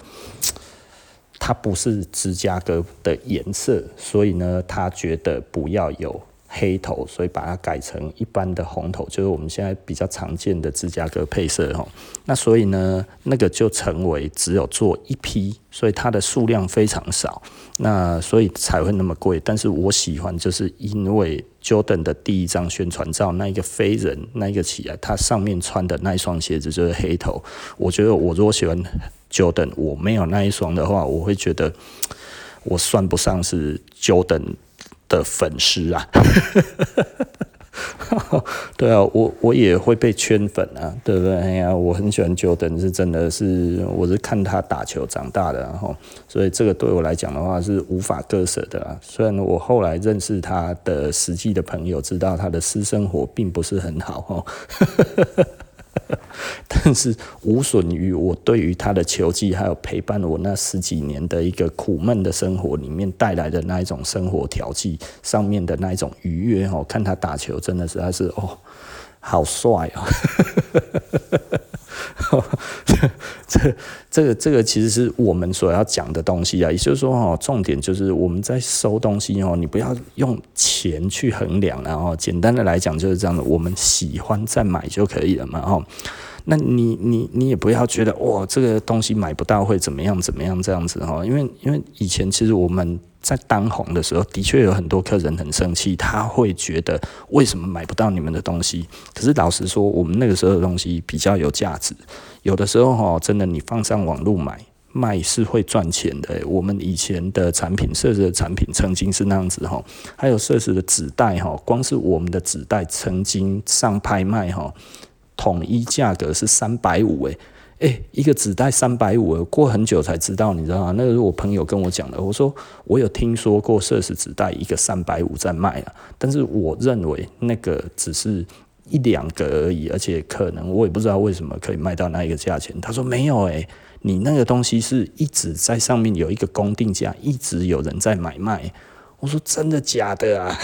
它不是芝加哥的颜色，所以呢，他觉得不要有。黑头，所以把它改成一般的红头，就是我们现在比较常见的芝加哥配色哈。那所以呢，那个就成为只有做一批，所以它的数量非常少，那所以才会那么贵。但是我喜欢，就是因为 Jordan 的第一张宣传照，那一个飞人，那一个起来，他上面穿的那一双鞋子就是黑头。我觉得我如果喜欢 Jordan，我没有那一双的话，我会觉得我算不上是 Jordan。的粉丝啊，*laughs* 对啊，我我也会被圈粉啊，对不对？哎呀，我很喜欢 Jordan，是真的是，我是看他打球长大的，然后，所以这个对我来讲的话是无法割舍的啦。虽然我后来认识他的实际的朋友，知道他的私生活并不是很好哈。*laughs* 但是无损于我对于他的球技，还有陪伴我那十几年的一个苦闷的生活里面带来的那一种生活调剂上面的那一种愉悦哦，看他打球真的实在是哦，好帅哦。*laughs* 这这个这个其实是我们所要讲的东西啊，也就是说哦，重点就是我们在收东西哦，你不要用钱去衡量，然后简单的来讲就是这样的，我们喜欢再买就可以了嘛，哦，那你你你也不要觉得哇，这个东西买不到会怎么样怎么样这样子哈，因为因为以前其实我们。在当红的时候，的确有很多客人很生气，他会觉得为什么买不到你们的东西？可是老实说，我们那个时候的东西比较有价值。有的时候哈，真的你放上网络买卖是会赚钱的。我们以前的产品，设置的产品曾经是那样子哈，还有设置的纸袋哈，光是我们的纸袋曾经上拍卖哈，统一价格是三百五诶。哎、一个纸袋三百五，过很久才知道，你知道吗？那个是我朋友跟我讲的。我说我有听说过设施纸袋一个三百五在卖啊，但是我认为那个只是一两个而已，而且可能我也不知道为什么可以卖到那一个价钱。他说没有、欸，诶，你那个东西是一直在上面有一个公定价，一直有人在买卖。我说真的假的啊？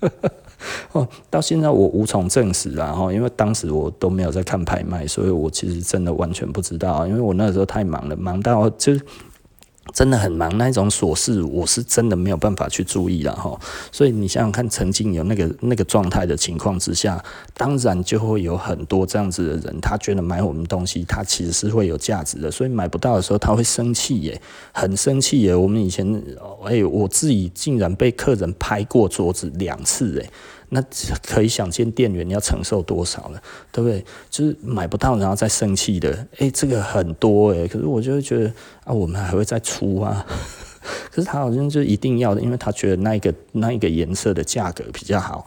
*laughs* 哦，到现在我无从证实啊，哈，因为当时我都没有在看拍卖，所以我其实真的完全不知道，因为我那时候太忙了，忙到就真的很忙，那一种琐事我是真的没有办法去注意了哈。所以你想想看，曾经有那个那个状态的情况之下，当然就会有很多这样子的人，他觉得买我们东西，他其实是会有价值的，所以买不到的时候他会生气耶，很生气耶。我们以前，哎、欸，我自己竟然被客人拍过桌子两次哎。那可以想见店员要承受多少了，对不对？就是买不到然后再生气的，诶、这个很多诶、可是我就会觉得啊，我们还会再出啊。*laughs* 可是他好像就一定要的，因为他觉得那一个那一个颜色的价格比较好。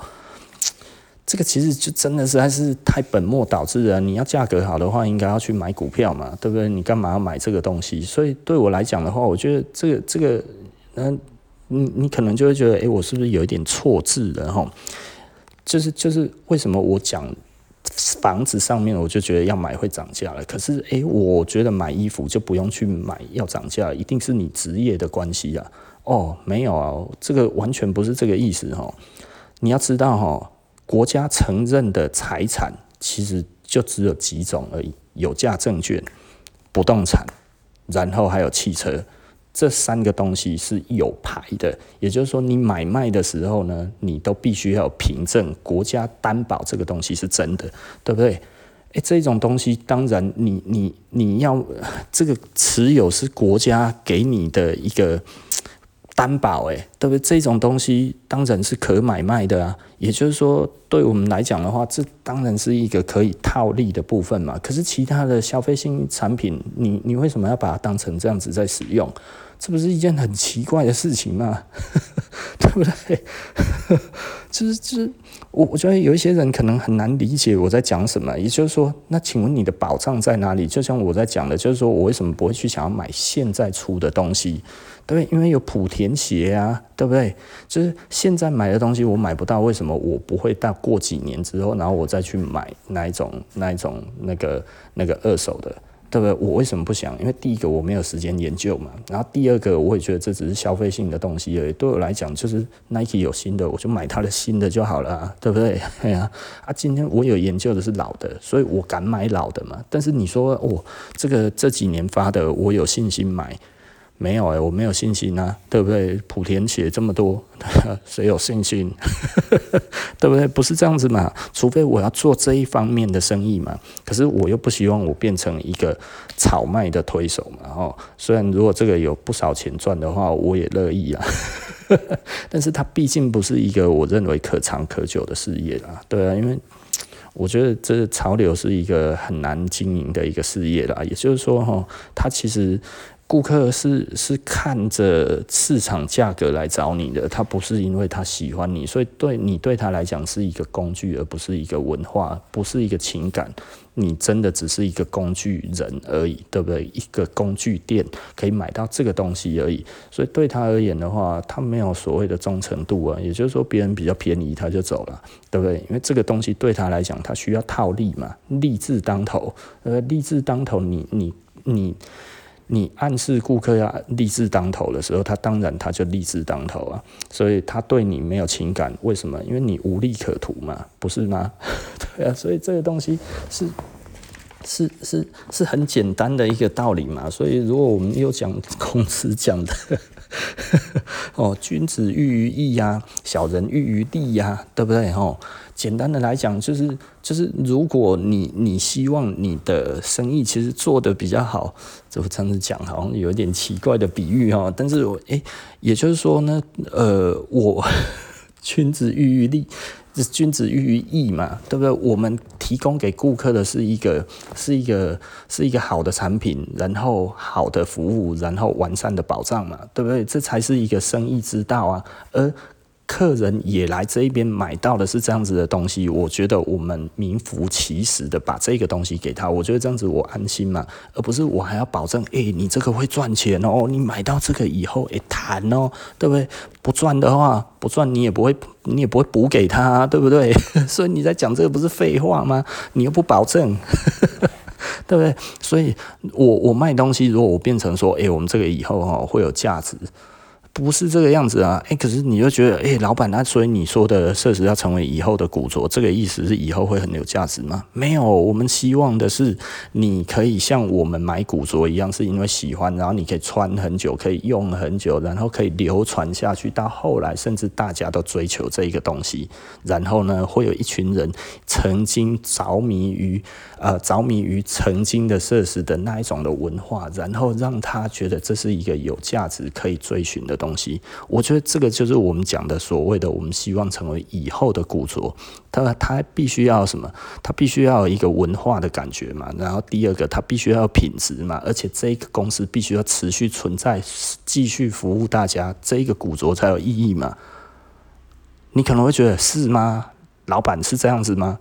这个其实就真的是还是太本末倒置了。你要价格好的话，应该要去买股票嘛，对不对？你干嘛要买这个东西？所以对我来讲的话，我觉得这个这个，嗯，你你可能就会觉得，诶、我是不是有一点错字了哈？就是就是为什么我讲房子上面，我就觉得要买会涨价了。可是诶，我觉得买衣服就不用去买要涨价，一定是你职业的关系啊。哦，没有啊，这个完全不是这个意思哈。你要知道哈，国家承认的财产其实就只有几种而已：有价证券、不动产，然后还有汽车。这三个东西是有牌的，也就是说，你买卖的时候呢，你都必须要有凭证，国家担保这个东西是真的，对不对？诶，这种东西当然你，你你你要这个持有是国家给你的一个担保，诶，对不对？这种东西当然是可买卖的啊。也就是说，对我们来讲的话，这当然是一个可以套利的部分嘛。可是其他的消费性产品，你你为什么要把它当成这样子在使用？这不是一件很奇怪的事情吗？*laughs* 对不对？就是就是，我我觉得有一些人可能很难理解我在讲什么。也就是说，那请问你的保障在哪里？就像我在讲的，就是说我为什么不会去想要买现在出的东西？对，因为有莆田鞋啊，对不对？就是现在买的东西我买不到，为什么我不会到过几年之后，然后我再去买那一种那一种那个那个二手的？对不对？我为什么不想？因为第一个我没有时间研究嘛，然后第二个我也觉得这只是消费性的东西而已。对我来讲，就是 Nike 有新的，我就买它的新的就好了，对不对？*laughs* 对啊，啊，今天我有研究的是老的，所以我敢买老的嘛。但是你说哦，这个这几年发的，我有信心买。没有哎、我没有信心啊，对不对？莆田鞋这么多，*laughs* 谁有信心？*laughs* 对不对？不是这样子嘛，除非我要做这一方面的生意嘛。可是我又不希望我变成一个炒卖的推手嘛。哦，虽然如果这个有不少钱赚的话，我也乐意啊。*laughs* 但是它毕竟不是一个我认为可长可久的事业啦。对啊，因为我觉得这潮流是一个很难经营的一个事业啦。也就是说，哈，它其实。顾客是是看着市场价格来找你的，他不是因为他喜欢你，所以对你对他来讲是一个工具，而不是一个文化，不是一个情感。你真的只是一个工具人而已，对不对？一个工具店可以买到这个东西而已。所以对他而言的话，他没有所谓的忠诚度啊。也就是说，别人比较便宜，他就走了，对不对？因为这个东西对他来讲，他需要套利嘛，利字当头。呃，利字当头，你你你。你暗示顾客要利字当头的时候，他当然他就利字当头啊，所以他对你没有情感，为什么？因为你无利可图嘛，不是吗？*laughs* 对啊，所以这个东西是是是是很简单的一个道理嘛。所以如果我们又讲孔子讲的 *laughs* 哦，君子喻于义呀，小人喻于利呀，对不对？哦。简单的来讲，就是就是，如果你你希望你的生意其实做得比较好，这这样子讲好像有点奇怪的比喻哈。但是我诶、也就是说呢，呃，我 *laughs* 君子喻于利，君子喻于义嘛，对不对？我们提供给顾客的是一个是一个是一个好的产品，然后好的服务，然后完善的保障嘛，对不对？这才是一个生意之道啊，而。客人也来这一边买到的是这样子的东西，我觉得我们名副其实的把这个东西给他，我觉得这样子我安心嘛，而不是我还要保证，哎、欸，你这个会赚钱哦，你买到这个以后，哎，谈哦，对不对？不赚的话，不赚你也不会，你也不会补给他，对不对？*laughs* 所以你在讲这个不是废话吗？你又不保证，*laughs* 对不对？所以我我卖东西，如果我变成说，哎，我们这个以后哈会有价值。不是这个样子啊，哎、可是你又觉得，哎、老板，那所以你说的设施要成为以后的古着，这个意思是以后会很有价值吗？没有，我们希望的是你可以像我们买古着一样，是因为喜欢，然后你可以穿很久，可以用很久，然后可以流传下去，到后来甚至大家都追求这一个东西，然后呢，会有一群人曾经着迷于呃着迷于曾经的设施的那一种的文化，然后让他觉得这是一个有价值可以追寻的东西。东西，我觉得这个就是我们讲的所谓的，我们希望成为以后的古着，它它必须要什么？它必须要一个文化的感觉嘛。然后第二个，它必须要品质嘛。而且这个公司必须要持续存在，继续服务大家，这个古着才有意义嘛。你可能会觉得是吗？老板是这样子吗？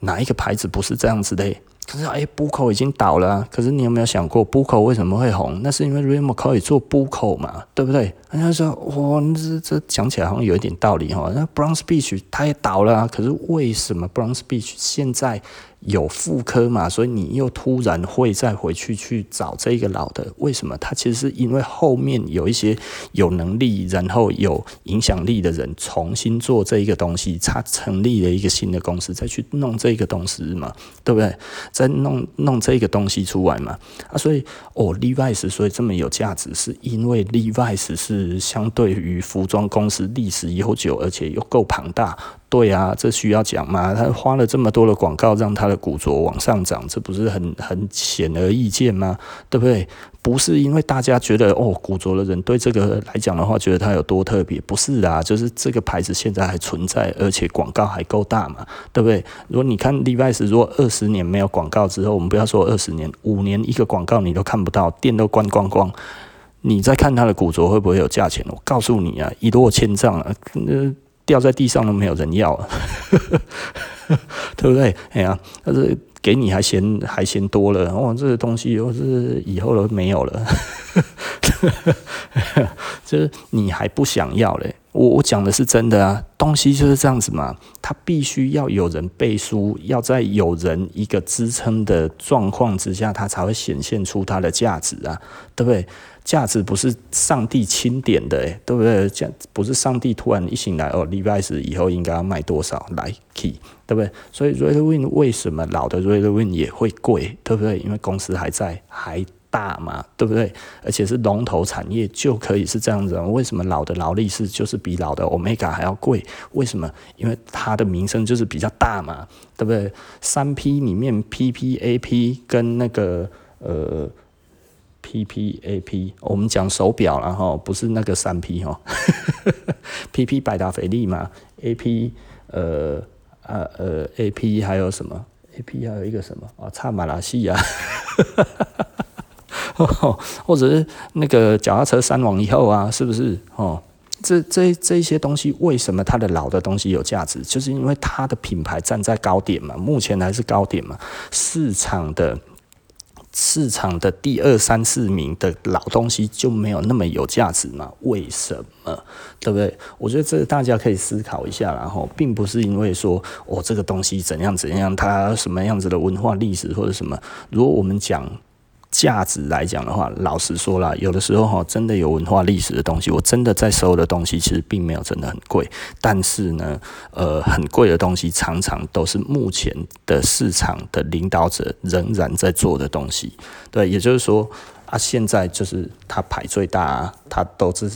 哪一个牌子不是这样子的？可是哎，Buco 已经倒了。可是你有没有想过，Buco 为什么会红？那是因为 Remo 可以做 Buco 嘛，对不对？人家说，哇，这这讲起来好像有一点道理哈。那 Bronze Beach 它也倒了。可是为什么 Bronze Beach 现在？有妇科嘛，所以你又突然会再回去去找这个老的，为什么？他其实是因为后面有一些有能力，然后有影响力的人重新做这一个东西，他成立了一个新的公司，再去弄这个东西嘛，对不对？再弄弄这个东西出来嘛，啊，所以哦，Levi's 所以这么有价值，是因为 Levi's 是相对于服装公司历史悠久，而且又够庞大。对啊，这需要讲吗？他花了这么多的广告，让他的古着往上涨，这不是很很显而易见吗？对不对？不是因为大家觉得哦，古着的人对这个来讲的话，觉得它有多特别，不是啊，就是这个牌子现在还存在，而且广告还够大嘛，对不对？如果你看 Levi's，如果二十年没有广告之后，我们不要说二十年，五年一个广告你都看不到，店都关光光，你再看他的古着会不会有价钱？我告诉你啊，一落千丈啊，呃。掉在地上都没有人要，*laughs* 对不对？哎呀，但是给你还嫌还嫌多了哦，这个东西又是以后都没有了，*laughs* 就是你还不想要嘞。我我讲的是真的啊，东西就是这样子嘛，它必须要有人背书，要在有人一个支撑的状况之下，它才会显现出它的价值啊，对不对？价值不是上帝钦点的，诶，对不对？价不是上帝突然一醒来哦礼拜四以后应该要卖多少来 key，对不对？所以 r e d w i n 为什么老的 r e d w i n 也会贵，对不对？因为公司还在，还大嘛，对不对？而且是龙头产业，就可以是这样子。为什么老的劳力士就是比老的 Omega 还要贵？为什么？因为它的名声就是比较大嘛，对不对？三 P 里面 PPAP 跟那个呃。P P A P，我们讲手表了哈，不是那个三 P 哈，*laughs* P P 百达翡丽嘛，A P 呃呃呃 A P 还有什么？A P 还有一个什么啊？差马来西亚，*laughs* 或者是那个脚踏车三网以后啊，是不是？哦，这这这些东西，为什么它的老的东西有价值？就是因为它的品牌站在高点嘛，目前还是高点嘛，市场的。市场的第二三四名的老东西就没有那么有价值吗？为什么？对不对？我觉得这个大家可以思考一下，然后并不是因为说哦，这个东西怎样怎样，它什么样子的文化历史或者什么。如果我们讲。价值来讲的话，老实说啦，有的时候哈，真的有文化历史的东西，我真的在收的东西其实并没有真的很贵，但是呢，呃，很贵的东西常常都是目前的市场的领导者仍然在做的东西，对，也就是说啊，现在就是它排最大啊，他都是。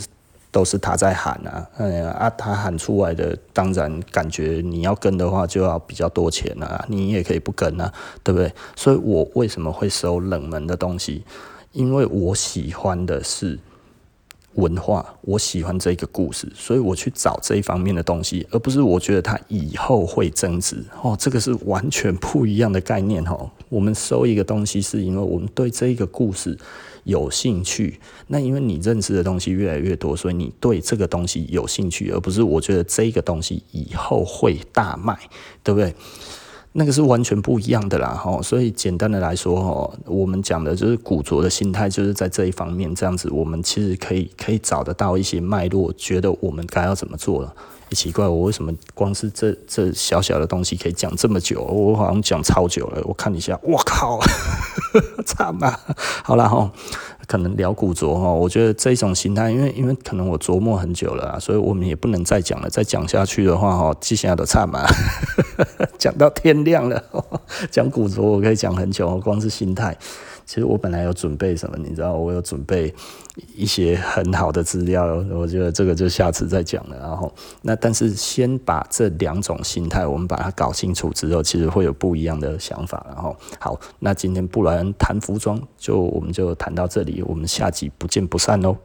都是他在喊啊，哎呀啊，他喊出来的，当然感觉你要跟的话就要比较多钱啊，你也可以不跟啊，对不对？所以我为什么会收冷门的东西？因为我喜欢的是文化，我喜欢这个故事，所以我去找这一方面的东西，而不是我觉得它以后会增值哦，这个是完全不一样的概念哦。我们收一个东西，是因为我们对这一个故事。有兴趣，那因为你认识的东西越来越多，所以你对这个东西有兴趣，而不是我觉得这个东西以后会大卖，对不对？那个是完全不一样的啦，哈。所以简单的来说，哈，我们讲的就是古着的心态，就是在这一方面，这样子，我们其实可以可以找得到一些脉络，觉得我们该要怎么做了。奇怪，我为什么光是这这小小的东西可以讲这么久？我好像讲超久了。我看一下，我靠，*laughs* 差嘛。好了哈，可能聊古着哈，我觉得这种心态，因为因为可能我琢磨很久了，所以我们也不能再讲了。再讲下去的话哈，接下来都差嘛，*laughs* 讲到天亮了。讲古着我可以讲很久，光是心态。其实我本来有准备什么，你知道，我有准备一些很好的资料，我觉得这个就下次再讲了。然后，那但是先把这两种心态，我们把它搞清楚之后，其实会有不一样的想法。然后，好，那今天布莱恩谈服装，就我们就谈到这里，我们下集不见不散哦。